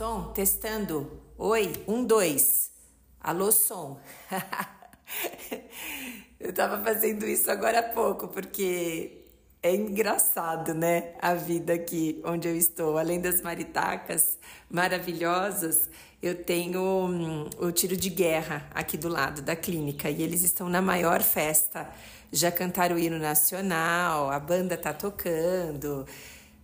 Som, testando. Oi, um, dois. Alô, som. eu tava fazendo isso agora há pouco, porque é engraçado, né? A vida aqui onde eu estou. Além das maritacas maravilhosas, eu tenho um, o tiro de guerra aqui do lado da clínica e eles estão na maior festa. Já cantaram o hino nacional, a banda tá tocando.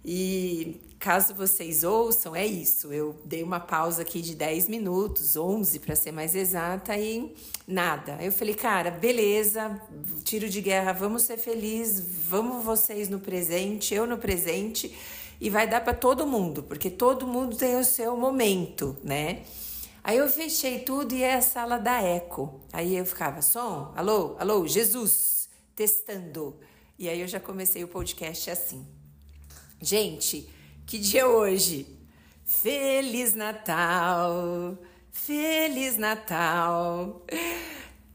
E caso vocês ouçam, é isso. Eu dei uma pausa aqui de 10 minutos, 11 para ser mais exata, e nada. Eu falei, cara, beleza, tiro de guerra, vamos ser felizes, vamos vocês no presente, eu no presente, e vai dar para todo mundo, porque todo mundo tem o seu momento, né? Aí eu fechei tudo e é a sala da eco. Aí eu ficava, som, alô, alô, Jesus, testando. E aí eu já comecei o podcast assim. Gente, que dia é hoje? Feliz Natal! Feliz Natal!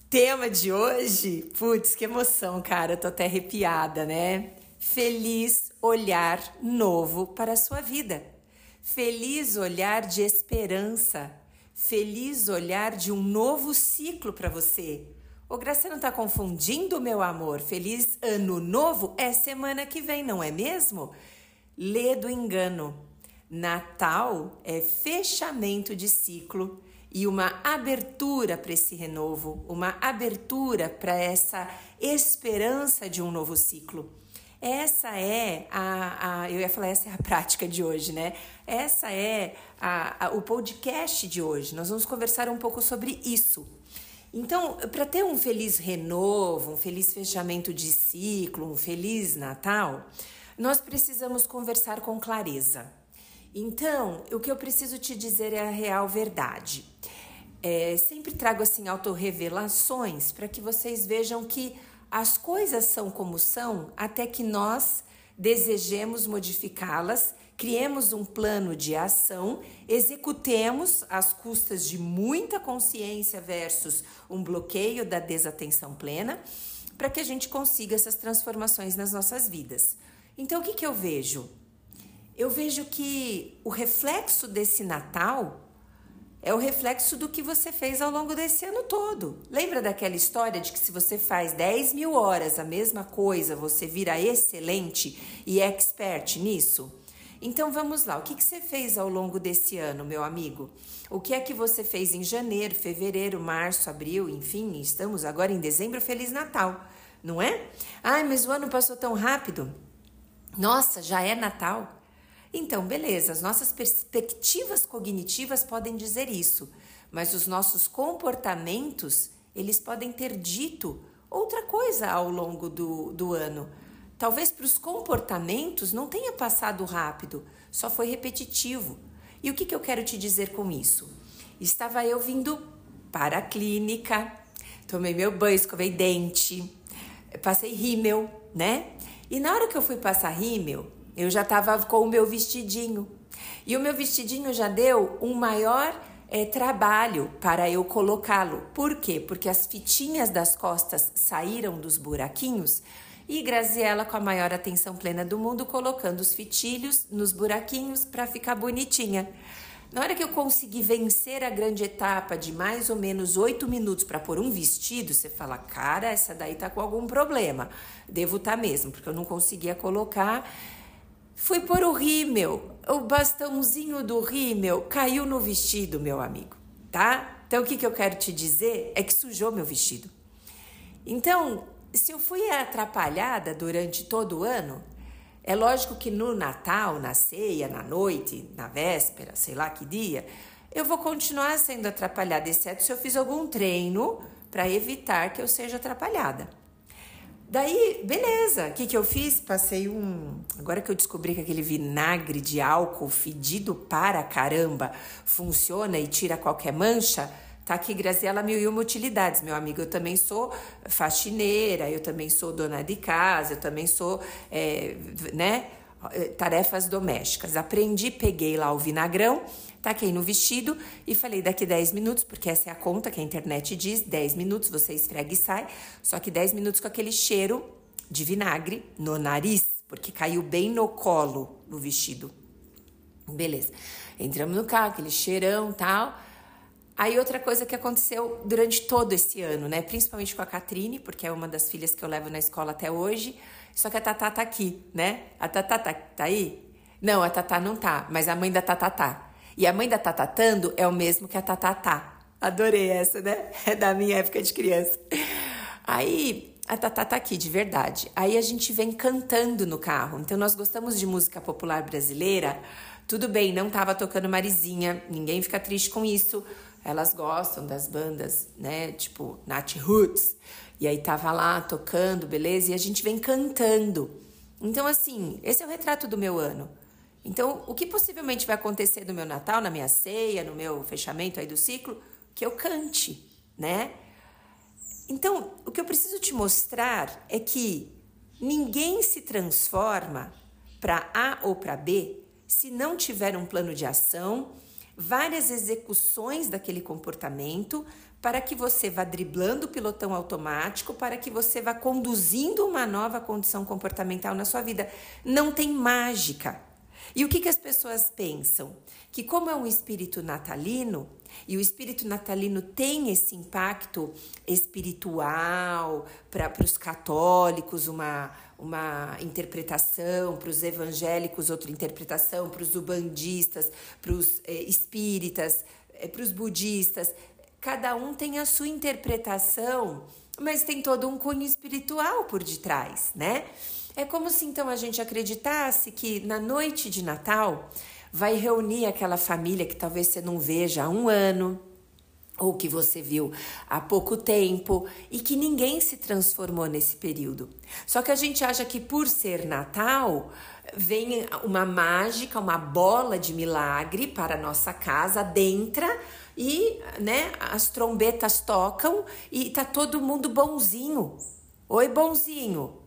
Tema de hoje? Putz, que emoção, cara. tô até arrepiada, né? Feliz olhar novo para a sua vida. Feliz olhar de esperança. Feliz olhar de um novo ciclo para você. Ô, Graça, não tá confundindo, meu amor? Feliz ano novo é semana que vem, não é mesmo? Lê do engano. Natal é fechamento de ciclo e uma abertura para esse renovo, uma abertura para essa esperança de um novo ciclo. Essa é a, a, eu ia falar, essa é a prática de hoje, né? Essa é a, a, o podcast de hoje. Nós vamos conversar um pouco sobre isso. Então, para ter um feliz renovo, um feliz fechamento de ciclo, um feliz Natal, nós precisamos conversar com clareza. Então, o que eu preciso te dizer é a real verdade. É, sempre trago assim autorrevelações para que vocês vejam que as coisas são como são até que nós desejemos modificá-las, criemos um plano de ação, executemos às custas de muita consciência versus um bloqueio da desatenção plena, para que a gente consiga essas transformações nas nossas vidas. Então, o que, que eu vejo? Eu vejo que o reflexo desse Natal é o reflexo do que você fez ao longo desse ano todo. Lembra daquela história de que se você faz 10 mil horas a mesma coisa, você vira excelente e expert nisso? Então vamos lá, o que, que você fez ao longo desse ano, meu amigo? O que é que você fez em janeiro, fevereiro, março, abril, enfim, estamos agora em dezembro, Feliz Natal, não é? Ai, mas o ano passou tão rápido. Nossa, já é Natal? Então, beleza, as nossas perspectivas cognitivas podem dizer isso, mas os nossos comportamentos, eles podem ter dito outra coisa ao longo do, do ano. Talvez para os comportamentos não tenha passado rápido, só foi repetitivo. E o que, que eu quero te dizer com isso? Estava eu vindo para a clínica, tomei meu banho, escovei dente, passei rímel, né? E na hora que eu fui passar rímel, eu já estava com o meu vestidinho. E o meu vestidinho já deu um maior é, trabalho para eu colocá-lo. Por quê? Porque as fitinhas das costas saíram dos buraquinhos e Graziella, com a maior atenção plena do mundo, colocando os fitilhos nos buraquinhos para ficar bonitinha. Na hora que eu consegui vencer a grande etapa de mais ou menos oito minutos para pôr um vestido, você fala, cara, essa daí tá com algum problema. Devo estar tá mesmo, porque eu não conseguia colocar. Fui pôr o rímel, o bastãozinho do rímel caiu no vestido, meu amigo, tá? Então o que, que eu quero te dizer é que sujou meu vestido. Então, se eu fui atrapalhada durante todo o ano, é lógico que no Natal, na ceia, na noite, na véspera, sei lá que dia, eu vou continuar sendo atrapalhada, exceto se eu fiz algum treino para evitar que eu seja atrapalhada. Daí, beleza, o que, que eu fiz? Passei um. Agora que eu descobri que aquele vinagre de álcool fedido para caramba funciona e tira qualquer mancha, Tá aqui, Graziela, mil e uma utilidades, meu amigo. Eu também sou faxineira, eu também sou dona de casa, eu também sou, é, né, tarefas domésticas. Aprendi, peguei lá o vinagrão, taquei no vestido e falei daqui 10 minutos, porque essa é a conta que a internet diz, 10 minutos você esfrega e sai, só que 10 minutos com aquele cheiro de vinagre no nariz, porque caiu bem no colo no vestido. Beleza. Entramos no carro, aquele cheirão tal. Aí outra coisa que aconteceu durante todo esse ano, né? Principalmente com a Catrine, porque é uma das filhas que eu levo na escola até hoje. Só que a Tatá tá aqui, né? A Tatá tá, tá aí? Não, a Tatá não tá, mas a mãe da Tatá tá. E a mãe da Tatatando é o mesmo que a Tatá tá. Adorei essa, né? É da minha época de criança. Aí a Tatá tá aqui, de verdade. Aí a gente vem cantando no carro. Então nós gostamos de música popular brasileira. Tudo bem, não tava tocando Marizinha, ninguém fica triste com isso. Elas gostam das bandas, né? Tipo Nat Roots. E aí tava lá tocando, beleza? E a gente vem cantando. Então, assim, esse é o retrato do meu ano. Então, o que possivelmente vai acontecer no meu Natal, na minha ceia, no meu fechamento aí do ciclo, que eu cante, né? Então, o que eu preciso te mostrar é que ninguém se transforma para A ou para B se não tiver um plano de ação, várias execuções daquele comportamento, para que você vá driblando o pilotão automático, para que você vá conduzindo uma nova condição comportamental na sua vida. Não tem mágica. E o que, que as pessoas pensam? Que, como é um espírito natalino, e o espírito natalino tem esse impacto espiritual para os católicos, uma, uma interpretação, para os evangélicos, outra interpretação, para os ubandistas, para os eh, espíritas, eh, para os budistas cada um tem a sua interpretação, mas tem todo um cunho espiritual por detrás, né? É como se então a gente acreditasse que na noite de Natal vai reunir aquela família que talvez você não veja há um ano, ou que você viu há pouco tempo e que ninguém se transformou nesse período. Só que a gente acha que por ser Natal, vem uma mágica, uma bola de milagre para a nossa casa, dentro e, né, as trombetas tocam e tá todo mundo bonzinho. Oi, bonzinho.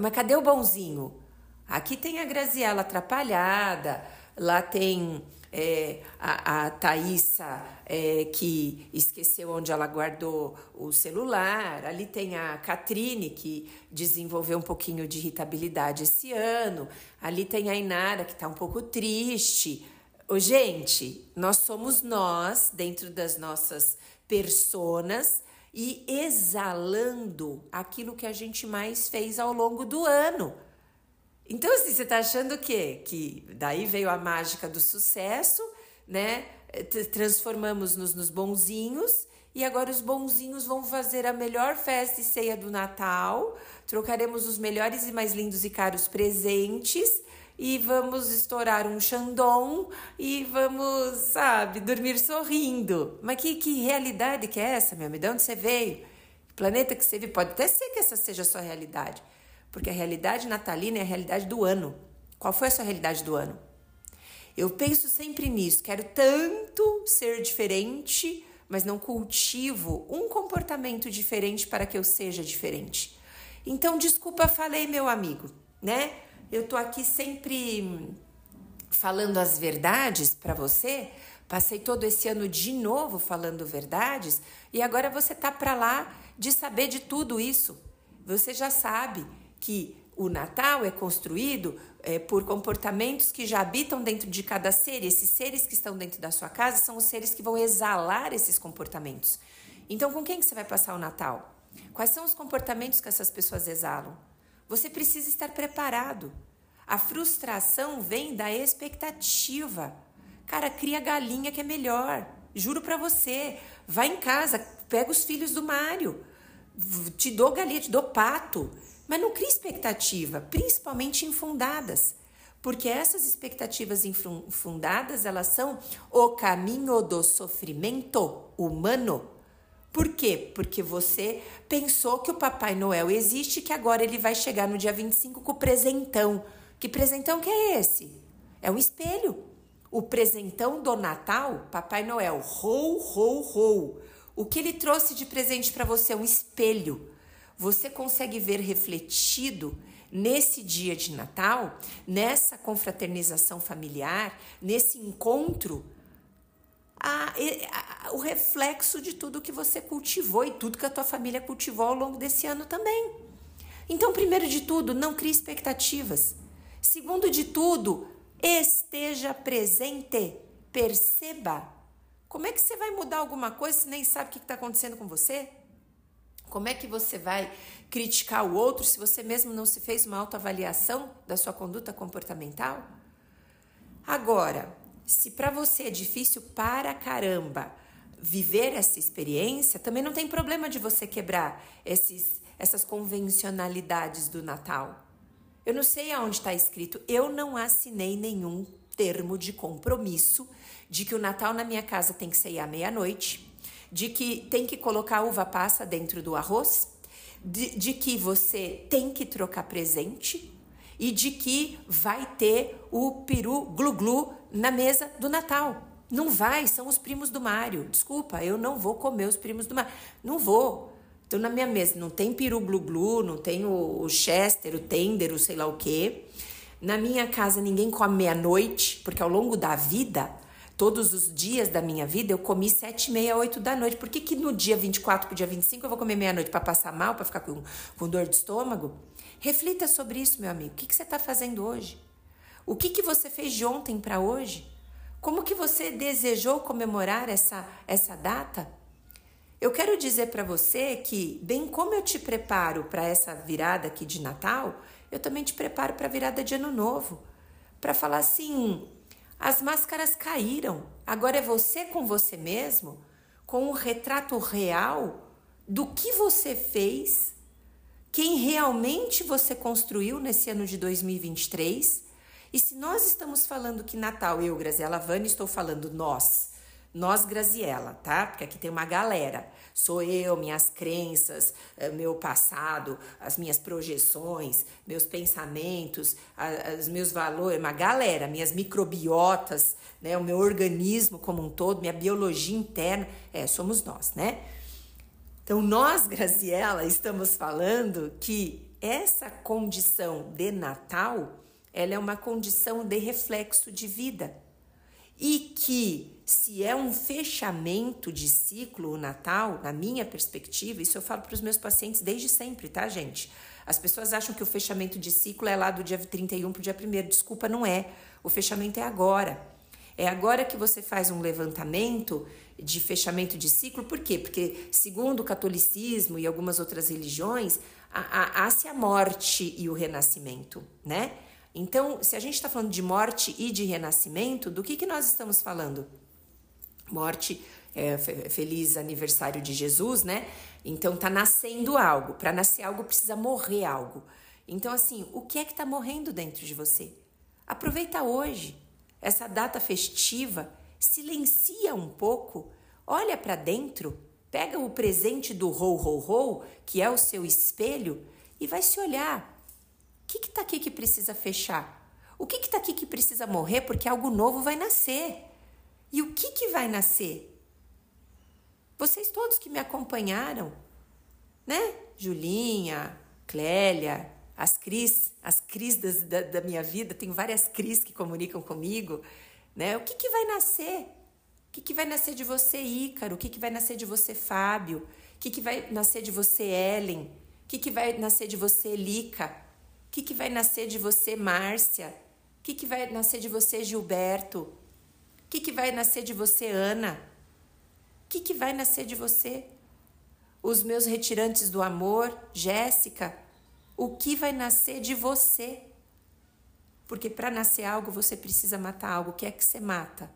Mas cadê o bonzinho? Aqui tem a Graziela atrapalhada, lá tem é, a, a é, que esqueceu onde ela guardou o celular, ali tem a Catrine que desenvolveu um pouquinho de irritabilidade esse ano, ali tem a Inara que está um pouco triste. Ô, gente, nós somos nós dentro das nossas personas e exalando aquilo que a gente mais fez ao longo do ano. Então, assim, você está achando o quê? Que daí veio a mágica do sucesso, né? Transformamos-nos nos bonzinhos e agora os bonzinhos vão fazer a melhor festa e ceia do Natal, trocaremos os melhores e mais lindos e caros presentes e vamos estourar um chandon e vamos, sabe, dormir sorrindo. Mas que, que realidade que é essa, meu amigo? De onde você veio? Que planeta que você vive? Pode até ser que essa seja a sua realidade. Porque a realidade natalina é a realidade do ano. Qual foi a sua realidade do ano? Eu penso sempre nisso. Quero tanto ser diferente, mas não cultivo um comportamento diferente para que eu seja diferente. Então, desculpa, falei, meu amigo, né? Eu tô aqui sempre falando as verdades para você. Passei todo esse ano de novo falando verdades e agora você tá para lá de saber de tudo isso. Você já sabe que o Natal é construído é, por comportamentos que já habitam dentro de cada ser, e esses seres que estão dentro da sua casa são os seres que vão exalar esses comportamentos. Então, com quem que você vai passar o Natal? Quais são os comportamentos que essas pessoas exalam? Você precisa estar preparado. A frustração vem da expectativa. Cara, cria galinha que é melhor. Juro para você. Vai em casa, pega os filhos do Mário. Te dou galinha, te dou pato. Mas não cria expectativa, principalmente infundadas. Porque essas expectativas infundadas, elas são o caminho do sofrimento humano. Por quê? Porque você pensou que o Papai Noel existe, que agora ele vai chegar no dia 25 com o presentão. Que presentão que é esse? É um espelho. O presentão do Natal, Papai Noel, rou, rou, rou. O que ele trouxe de presente para você é um espelho você consegue ver refletido nesse dia de Natal, nessa confraternização familiar, nesse encontro, a, a, o reflexo de tudo que você cultivou e tudo que a tua família cultivou ao longo desse ano também. Então, primeiro de tudo, não crie expectativas. Segundo de tudo, esteja presente perceba. Como é que você vai mudar alguma coisa se nem sabe o que está acontecendo com você? Como é que você vai criticar o outro se você mesmo não se fez uma autoavaliação da sua conduta comportamental? Agora, se para você é difícil para caramba viver essa experiência, também não tem problema de você quebrar esses, essas convencionalidades do Natal. Eu não sei aonde está escrito, eu não assinei nenhum termo de compromisso de que o Natal na minha casa tem que ser à meia-noite, de que tem que colocar uva passa dentro do arroz, de, de que você tem que trocar presente e de que vai ter o peru glu-glu na mesa do Natal. Não vai, são os primos do Mário. Desculpa, eu não vou comer os primos do Mário. Não vou. Então, na minha mesa não tem peru glu-glu, não tem o, o Chester, o Tender, o sei lá o quê. Na minha casa ninguém come meia-noite, porque ao longo da vida todos os dias da minha vida eu comi sete e meia, oito da noite. Por que, que no dia 24 para o dia 25 eu vou comer meia-noite para passar mal, para ficar com, com dor de estômago? Reflita sobre isso, meu amigo. O que, que você está fazendo hoje? O que, que você fez de ontem para hoje? Como que você desejou comemorar essa, essa data? Eu quero dizer para você que, bem como eu te preparo para essa virada aqui de Natal, eu também te preparo para a virada de Ano Novo. Para falar assim: as máscaras caíram. Agora é você com você mesmo, com o retrato real do que você fez, quem realmente você construiu nesse ano de 2023. E se nós estamos falando que Natal, eu, Graziela Vani, estou falando nós, nós, Graziela, tá? Porque aqui tem uma galera. Sou eu, minhas crenças, eh, meu passado, as minhas projeções, meus pensamentos, os meus valores, uma galera, minhas microbiotas, né? O meu organismo como um todo, minha biologia interna. É, somos nós, né? Então, nós, Graziela, estamos falando que essa condição de Natal, ela é uma condição de reflexo de vida e que se é um fechamento de ciclo o Natal, na minha perspectiva, isso eu falo para os meus pacientes desde sempre, tá, gente? As pessoas acham que o fechamento de ciclo é lá do dia 31 para o dia 1 Desculpa, não é. O fechamento é agora. É agora que você faz um levantamento de fechamento de ciclo, por quê? Porque, segundo o catolicismo e algumas outras religiões, há-se a morte e o renascimento, né? Então, se a gente está falando de morte e de renascimento, do que, que nós estamos falando? Morte, é, feliz aniversário de Jesus, né? Então, tá nascendo algo. Para nascer algo, precisa morrer algo. Então, assim, o que é que está morrendo dentro de você? Aproveita hoje, essa data festiva, silencia um pouco, olha para dentro, pega o presente do ho, ho, ho, que é o seu espelho, e vai se olhar que está aqui que precisa fechar? O que está aqui que precisa morrer porque algo novo vai nascer? E o que, que vai nascer? Vocês todos que me acompanharam, né? Julinha, Clélia, as Cris, as Cris das, da, da, minha vida, tenho várias Cris que comunicam comigo, né? O que, que vai nascer? O que, que vai nascer de você, Ícaro? O que, que vai nascer de você, Fábio? O que, que vai nascer de você, Ellen? O que, que vai nascer de você, Lica? O que, que vai nascer de você, Márcia? O que, que vai nascer de você, Gilberto? O que, que vai nascer de você, Ana? O que, que vai nascer de você? Os meus retirantes do amor, Jéssica, o que vai nascer de você? Porque para nascer algo você precisa matar algo. O que é que você mata?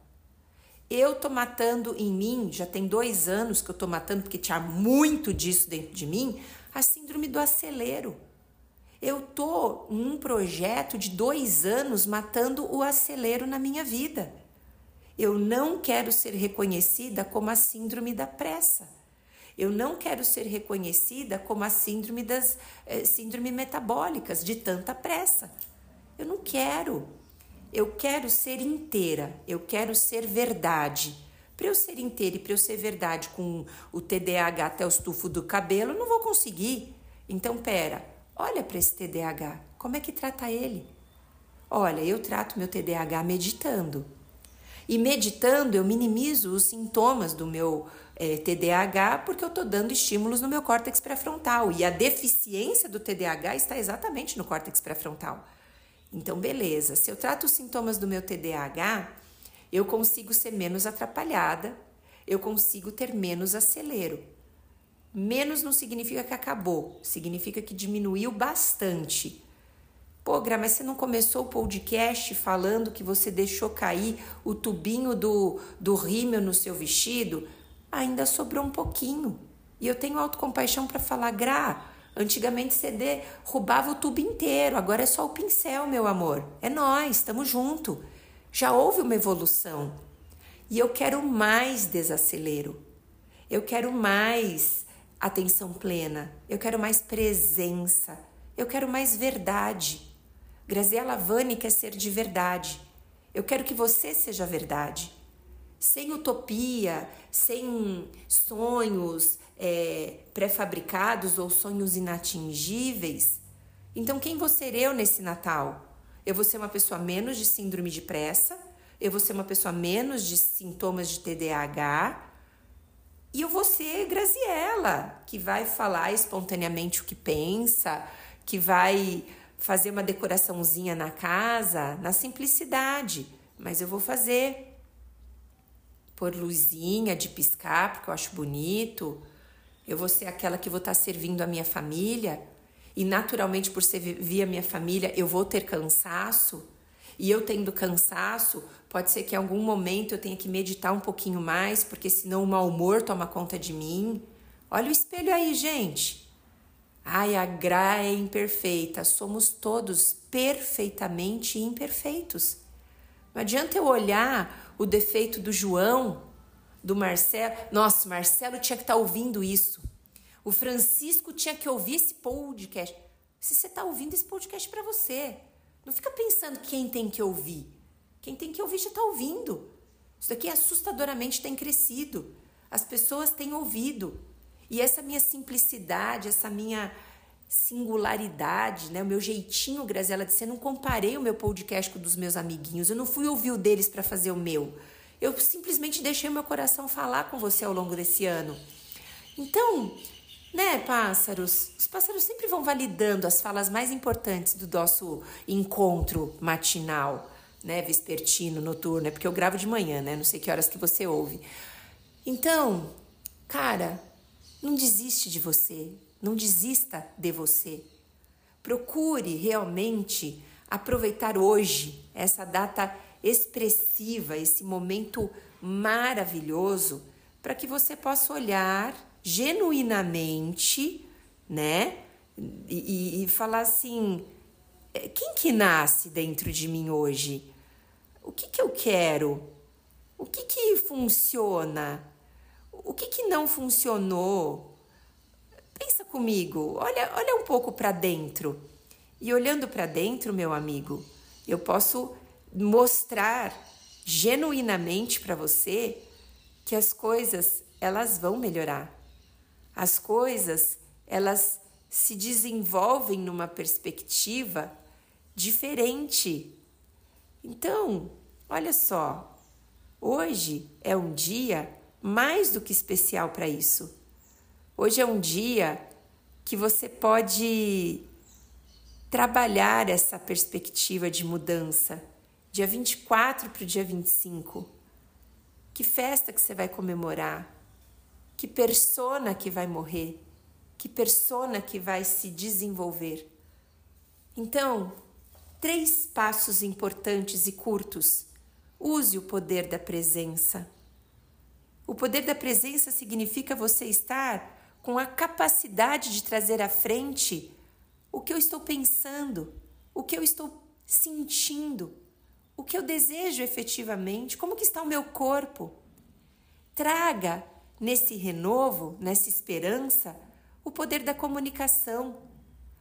Eu tô matando em mim, já tem dois anos que eu tô matando, porque tinha muito disso dentro de mim, a síndrome do acelero. Eu tô num projeto de dois anos matando o acelero na minha vida. Eu não quero ser reconhecida como a síndrome da pressa. Eu não quero ser reconhecida como a síndrome das eh, síndrome metabólicas de tanta pressa. Eu não quero. Eu quero ser inteira. Eu quero ser verdade. Para eu ser inteira e para eu ser verdade com o TDAH até o estufo do cabelo, eu não vou conseguir. Então, pera, Olha para esse TDAH, como é que trata ele? Olha, eu trato meu TDAH meditando. E meditando, eu minimizo os sintomas do meu é, TDAH porque eu estou dando estímulos no meu córtex pré-frontal. E a deficiência do TDAH está exatamente no córtex pré-frontal. Então, beleza, se eu trato os sintomas do meu TDAH, eu consigo ser menos atrapalhada, eu consigo ter menos acelero. Menos não significa que acabou, significa que diminuiu bastante. Pô, Gra, mas você não começou o podcast falando que você deixou cair o tubinho do, do rímel no seu vestido? Ainda sobrou um pouquinho. E eu tenho autocompaixão para falar, Gra, antigamente CD roubava o tubo inteiro, agora é só o pincel, meu amor. É nós, estamos junto. Já houve uma evolução. E eu quero mais desacelero. Eu quero mais atenção plena. Eu quero mais presença. Eu quero mais verdade. Graziela Vani quer ser de verdade. Eu quero que você seja verdade. Sem utopia, sem sonhos é, pré-fabricados ou sonhos inatingíveis. Então, quem vou ser eu nesse Natal? Eu vou ser uma pessoa menos de síndrome de pressa, eu vou ser uma pessoa menos de sintomas de TDAH, e eu vou ser Graziella, que vai falar espontaneamente o que pensa, que vai fazer uma decoraçãozinha na casa, na simplicidade, mas eu vou fazer. Pôr luzinha de piscar, porque eu acho bonito. Eu vou ser aquela que vou estar servindo a minha família. E naturalmente, por servir a minha família, eu vou ter cansaço. E eu tendo cansaço, pode ser que em algum momento eu tenha que meditar um pouquinho mais, porque senão o mau humor toma conta de mim. Olha o espelho aí, gente. Ai, a Gra é imperfeita. Somos todos perfeitamente imperfeitos. Não adianta eu olhar o defeito do João, do Marcelo. Nossa, Marcelo tinha que estar tá ouvindo isso. O Francisco tinha que ouvir esse podcast. Se você está ouvindo esse podcast para você, não fica pensando quem tem que ouvir. Quem tem que ouvir já está ouvindo. Isso daqui assustadoramente tem crescido. As pessoas têm ouvido. E essa minha simplicidade, essa minha singularidade, né, o meu jeitinho, Graziela, de ser, não comparei o meu podcast com o dos meus amiguinhos, eu não fui ouvir o deles para fazer o meu. Eu simplesmente deixei o meu coração falar com você ao longo desse ano. Então, né, pássaros? Os pássaros sempre vão validando as falas mais importantes do nosso encontro matinal, né, vespertino, noturno, é porque eu gravo de manhã, né? Não sei que horas que você ouve. Então, cara, não desiste de você, não desista de você. Procure realmente aproveitar hoje essa data expressiva, esse momento maravilhoso, para que você possa olhar genuinamente, né? E, e, falar assim: é, quem que nasce dentro de mim hoje? O que, que eu quero? O que, que funciona? o que, que não funcionou? Pensa comigo, olha, olha um pouco para dentro. E olhando para dentro, meu amigo, eu posso mostrar genuinamente para você que as coisas elas vão melhorar. As coisas elas se desenvolvem numa perspectiva diferente. Então, olha só, hoje é um dia mais do que especial para isso. Hoje é um dia que você pode trabalhar essa perspectiva de mudança. Dia 24 para o dia 25. Que festa que você vai comemorar? Que persona que vai morrer? Que persona que vai se desenvolver? Então, três passos importantes e curtos. Use o poder da presença. O poder da presença significa você estar com a capacidade de trazer à frente o que eu estou pensando, o que eu estou sentindo, o que eu desejo efetivamente, como que está o meu corpo. Traga nesse renovo, nessa esperança, o poder da comunicação.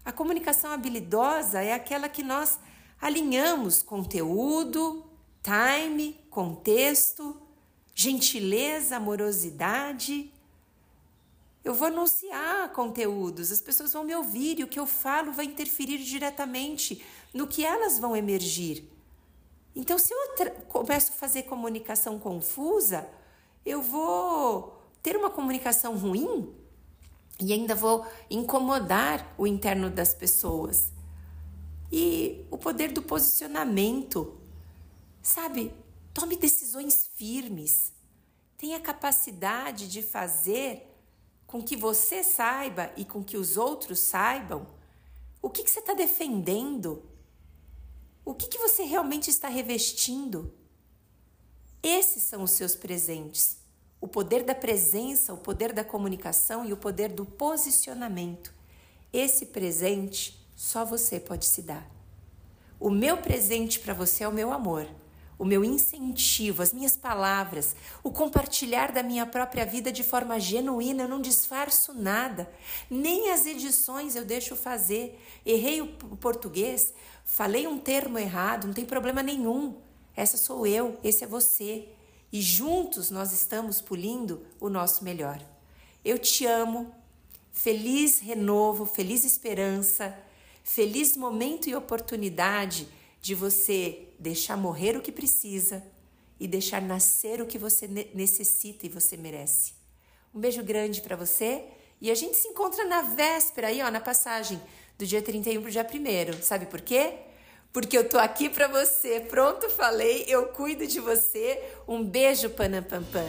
A comunicação habilidosa é aquela que nós alinhamos conteúdo, time, contexto, gentileza, amorosidade. Eu vou anunciar conteúdos, as pessoas vão me ouvir e o que eu falo vai interferir diretamente no que elas vão emergir. Então, se eu começo a fazer comunicação confusa, eu vou ter uma comunicação ruim e ainda vou incomodar o interno das pessoas. E o poder do posicionamento. Sabe, Tome decisões firmes. Tenha capacidade de fazer com que você saiba e com que os outros saibam o que, que você está defendendo, o que, que você realmente está revestindo. Esses são os seus presentes. O poder da presença, o poder da comunicação e o poder do posicionamento. Esse presente só você pode se dar. O meu presente para você é o meu amor, o meu incentivo, as minhas palavras, o compartilhar da minha própria vida de forma genuína, eu não disfarço nada, nem as edições eu deixo fazer. Errei o português, falei um termo errado, não tem problema nenhum. Essa sou eu, esse é você. E juntos nós estamos pulindo o nosso melhor. Eu te amo. Feliz renovo, feliz esperança, feliz momento e oportunidade de você deixar morrer o que precisa e deixar nascer o que você necessita e você merece. Um beijo grande para você e a gente se encontra na véspera aí, ó, na passagem do dia 31 para o dia 1 Sabe por quê? Porque eu tô aqui para você. Pronto, falei, eu cuido de você. Um beijo, Panampampam.